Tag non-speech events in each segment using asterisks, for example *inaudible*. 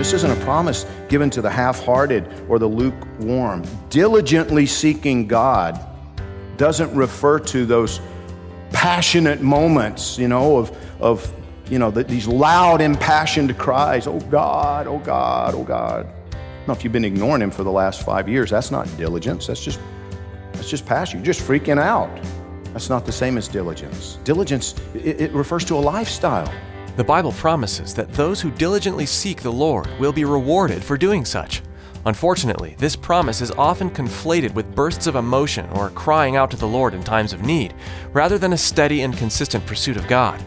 This isn't a promise given to the half hearted or the lukewarm. Diligently seeking God doesn't refer to those passionate moments, you know, of, of you know, the, these loud, impassioned cries, oh God, oh God, oh God. Now, if you've been ignoring Him for the last five years, that's not diligence. That's just, that's just passion. You're just freaking out. That's not the same as diligence. Diligence, it, it refers to a lifestyle. The Bible promises that those who diligently seek the Lord will be rewarded for doing such. Unfortunately, this promise is often conflated with bursts of emotion or crying out to the Lord in times of need, rather than a steady and consistent pursuit of God.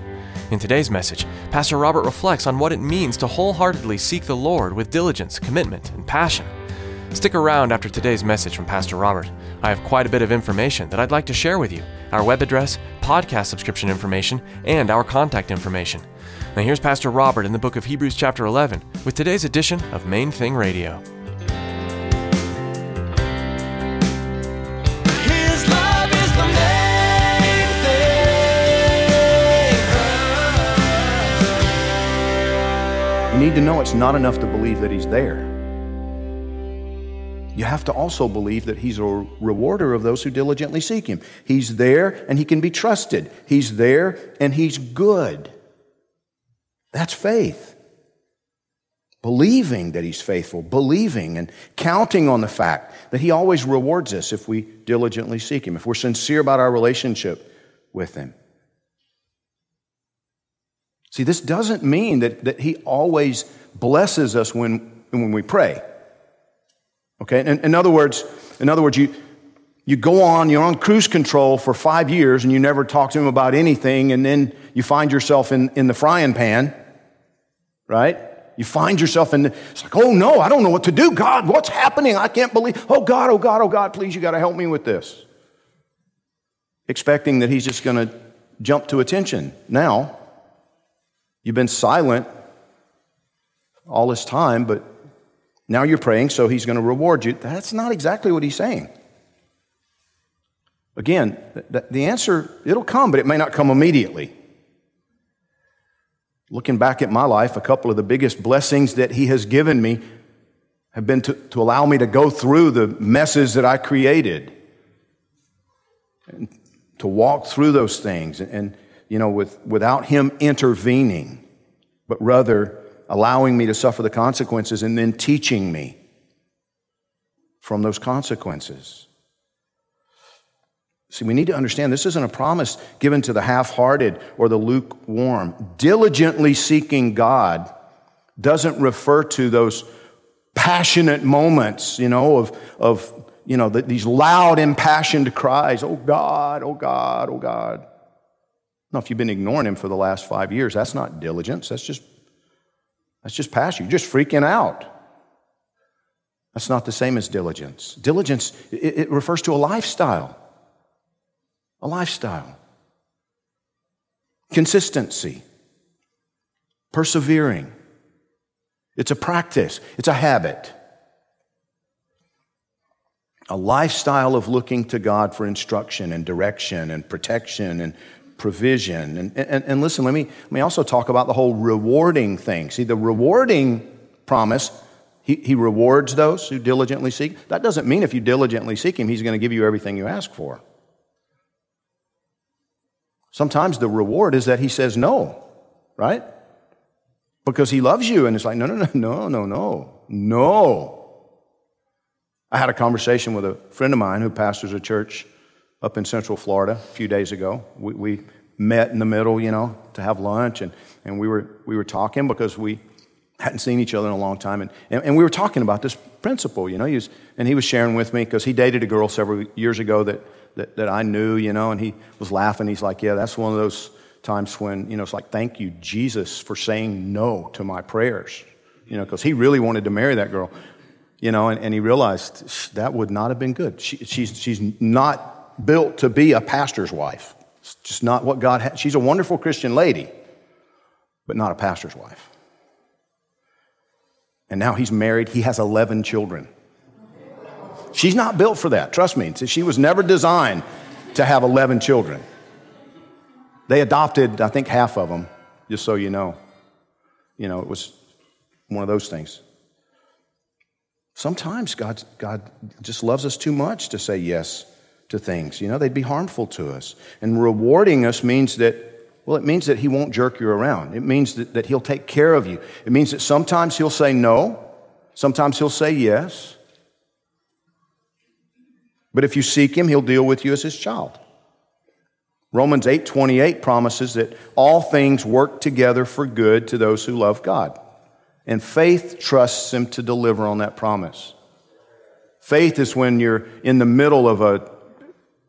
In today's message, Pastor Robert reflects on what it means to wholeheartedly seek the Lord with diligence, commitment, and passion. Stick around after today's message from Pastor Robert. I have quite a bit of information that I'd like to share with you our web address, podcast subscription information, and our contact information. Now, here's Pastor Robert in the book of Hebrews, chapter 11, with today's edition of Main Thing Radio. His love is the main thing. You need to know it's not enough to believe that He's there. You have to also believe that He's a rewarder of those who diligently seek Him. He's there and He can be trusted. He's there and He's good. That's faith. Believing that He's faithful, believing and counting on the fact that He always rewards us if we diligently seek Him, if we're sincere about our relationship with Him. See, this doesn't mean that, that He always blesses us when, when we pray. Okay? In, in other words, in other words, you, you go on, you're on cruise control for five years and you never talk to him about anything, and then you find yourself in, in the frying pan, right? You find yourself in, the, it's like, oh no, I don't know what to do. God, what's happening? I can't believe, oh God, oh God, oh God, please, you got to help me with this. Expecting that he's just going to jump to attention. Now, you've been silent all this time, but now you're praying, so he's going to reward you. That's not exactly what he's saying. Again, the, answer, it'll come, but it may not come immediately. Looking back at my life, a couple of the biggest blessings that he has given me have been to, to allow me to go through the messes that I created. And to walk through those things and, and you know, with, without him intervening, but rather allowing me to suffer the consequences and then teaching me from those consequences. See, we need to understand this isn't a promise given to the half hearted or the lukewarm. Diligently seeking God doesn't refer to those passionate moments, you know, of, of you know, the, these loud, impassioned cries, oh God, oh God, oh God. Now, if you've been ignoring him for the last five years, that's not diligence. That's just that's just passion. You're just freaking out. That's not the same as diligence. Diligence, it, it refers to a lifestyle. A lifestyle. Consistency. Persevering. It's a practice. It's a habit. A lifestyle of looking to God for instruction and direction and protection and provision. And, and, and listen, let me, let me also talk about the whole rewarding thing. See, the rewarding promise, he, he rewards those who diligently seek. That doesn't mean if you diligently seek Him, He's going to give you everything you ask for. Sometimes the reward is that He says no, right? Because He loves you, and it's like, no, no, no, *laughs* no, no, no, no. I had a conversation with a friend of mine who pastors a church up in Central Florida a few days ago. We, we met in the middle, you know, to have lunch. And, and we, were, we were talking because we hadn't seen each other in a long time. And, and, and we were talking about this principle, you know. He was, and he was sharing with me because he dated a girl several years ago that, that, that I knew, you know, and he was laughing. He's like, Yeah, that's one of those times when, you know, it's like, Thank you, Jesus, for saying no to my prayers, you know, because he really wanted to marry that girl, you know, and, and he realized that would not have been good. She, she's, she's not built to be a pastor's wife. It's just not what God had. She's a wonderful Christian lady, but not a pastor's wife. And now he's married, he has 11 children. She's not built for that, trust me. She was never designed to have 11 children. They adopted, I think, half of them, just so you know. You know, it was one of those things. Sometimes God, God just loves us too much to say yes to things. You know, they'd be harmful to us. And rewarding us means that, well, it means that He won't jerk you around. It means that, that He'll take care of you. It means that sometimes He'll say no, sometimes He'll say yes. But if you seek Him, He'll deal with you as His child. Romans 8:28 promises that all things work together for good to those who love God. And faith trusts him to deliver on that promise. Faith is when you're in the middle of a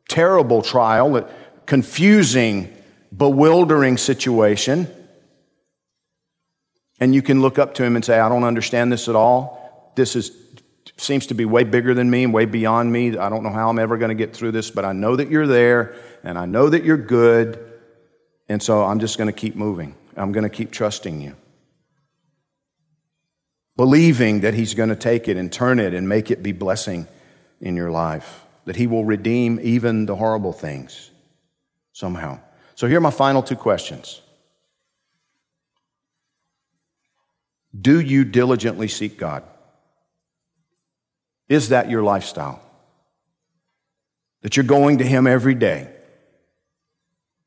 terrible trial, a confusing, bewildering situation, and you can look up to him and say, I don't understand this at all. This is, seems to be way bigger than me and way beyond me. I don't know how I'm ever going to get through this, but I know that you're there and I know that you're good. And so I'm just going to keep moving. I'm going to keep trusting you. Believing that He's going to take it and turn it and make it be blessing in your life, that He will redeem even the horrible things somehow. So here are my final two questions Do you diligently seek God? Is that your lifestyle? That you're going to Him every day?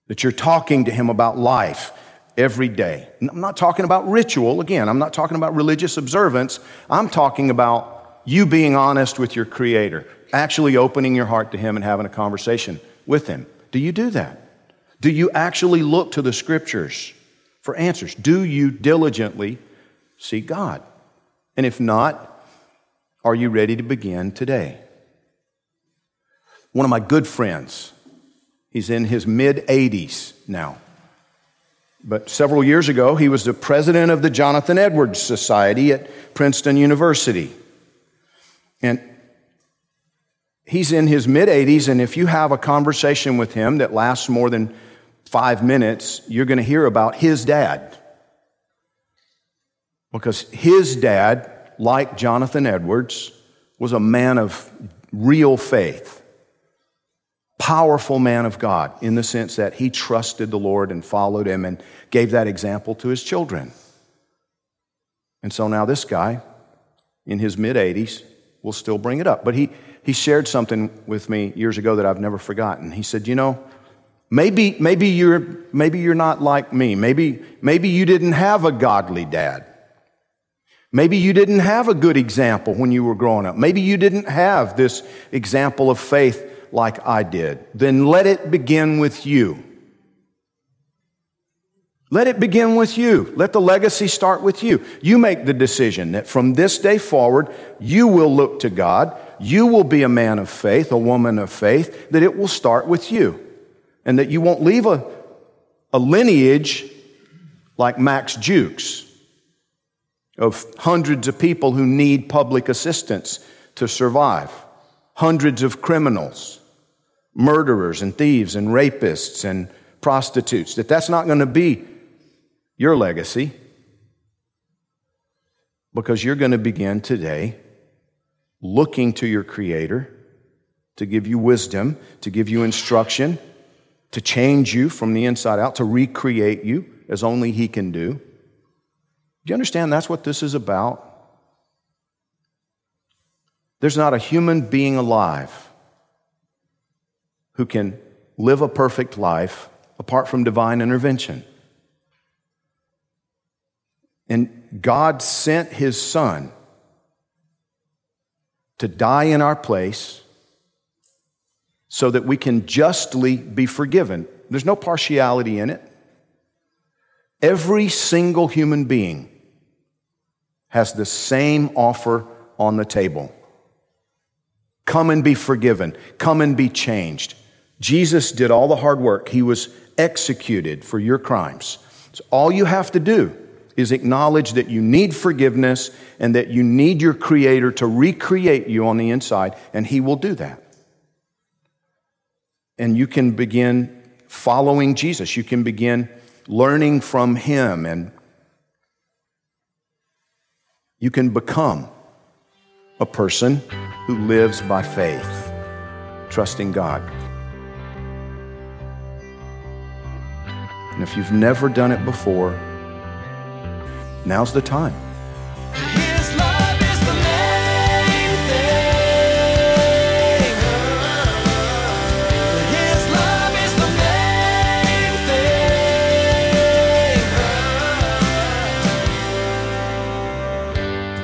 that you're talking to him about life every day. I'm not talking about ritual, again, I'm not talking about religious observance. I'm talking about you being honest with your Creator, actually opening your heart to Him and having a conversation with Him. Do you do that? Do you actually look to the Scriptures for answers? Do you diligently seek God? And if not, are you ready to begin today? One of my good friends, He's in his mid 80s now. But several years ago, he was the president of the Jonathan Edwards Society at Princeton University. And he's in his mid 80s, and if you have a conversation with him that lasts more than five minutes, you're going to hear about his dad. Because his dad, like Jonathan Edwards, was a man of real faith powerful man of God in the sense that he trusted the Lord and followed him and gave that example to his children. And so now this guy, in his mid 80s, will still bring it up. But he, he shared something with me years ago that I've never forgotten. He said, You know, maybe, maybe, you're, maybe you're not like me. Maybe, maybe you didn't have a godly dad. Maybe you didn't have a good example when you were growing up. Maybe you didn't have this example of faith like I did, then let it begin with you. Let it begin with you. Let the legacy start with you. You make the decision that from this day forward, you will look to God. You will be a man of faith, a woman of faith, that it will start with you. And that you won't leave a, a lineage like Max Jukes of hundreds of people who need public assistance to survive hundreds of criminals, murderers and thieves and rapists and prostitutes, that that's not going to be your legacy because you're going to begin today looking to your Creator to give you wisdom, to give you instruction, to change you from the inside out, to recreate you as only He can do. Do you understand that's what this is about? There's not a human being alive who can live a perfect life apart from divine intervention. And God sent his son to die in our place so that we can justly be forgiven. there's no partiality in it. Every single human being has the same offer on the table. Come and be forgiven. Come and be changed. Jesus did all the hard work. He was executed for your crimes. So all you have to do is acknowledge that you need forgiveness and that you need your Creator to recreate you on the inside, and He will do that. And you can begin following Jesus. You can begin learning from Him, and you can become a person who lives by faith, trusting God. And if you've never done it before, the main thing.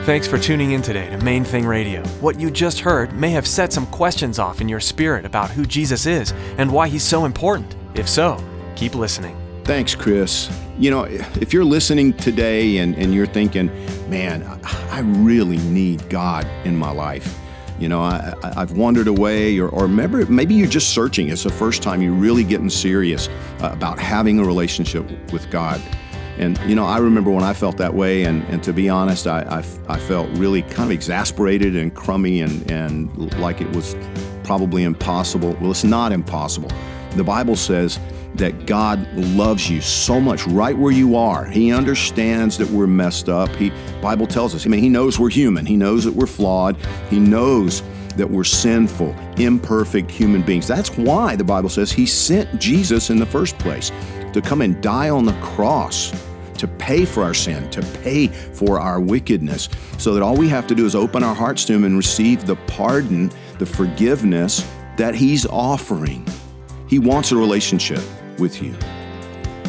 Thanks for tuning in today to Main Thing Radio. What you just heard may have set some questions off in your spirit about who Jesus is and why he's so important. If so, keep listening. Thanks, Chris. You know, if you're listening today and, and you're thinking, man, I really need God in my life. You know, I, I've wandered away, or, or maybe, maybe you're just searching. It's the first time you're really getting serious uh, about having a relationship with God. And, you know, I remember when I felt that way, and, and to be honest, I, I, I felt really kind of exasperated and crummy and, and like it was probably impossible. Well, it's not impossible. The Bible says that God loves you so much right where you are. He understands that we're messed up. He Bible tells us. I mean, he knows we're human. He knows that we're flawed. He knows that we're sinful, imperfect human beings. That's why the Bible says he sent Jesus in the first place to come and die on the cross to pay for our sin, to pay for our wickedness, so that all we have to do is open our hearts to him and receive the pardon, the forgiveness that he's offering. He wants a relationship with you.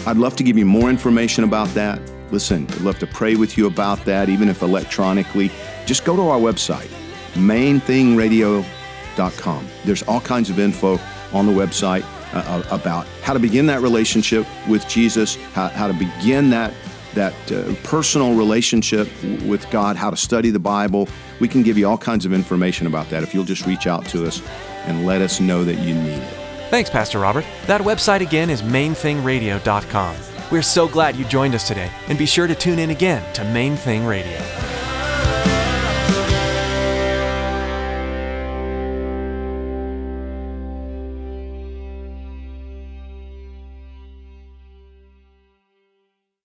I'd love to give you more information about that. Listen, I'd love to pray with you about that, even if electronically. Just go to our website, mainthingradio.com. There's all kinds of info on the website uh, about how to begin that relationship with Jesus, how, how to begin that that uh, personal relationship with God, how to study the Bible. We can give you all kinds of information about that if you'll just reach out to us and let us know that you need it. Thanks, Pastor Robert. That website again is mainthingradio.com. We're so glad you joined us today, and be sure to tune in again to Main Thing Radio.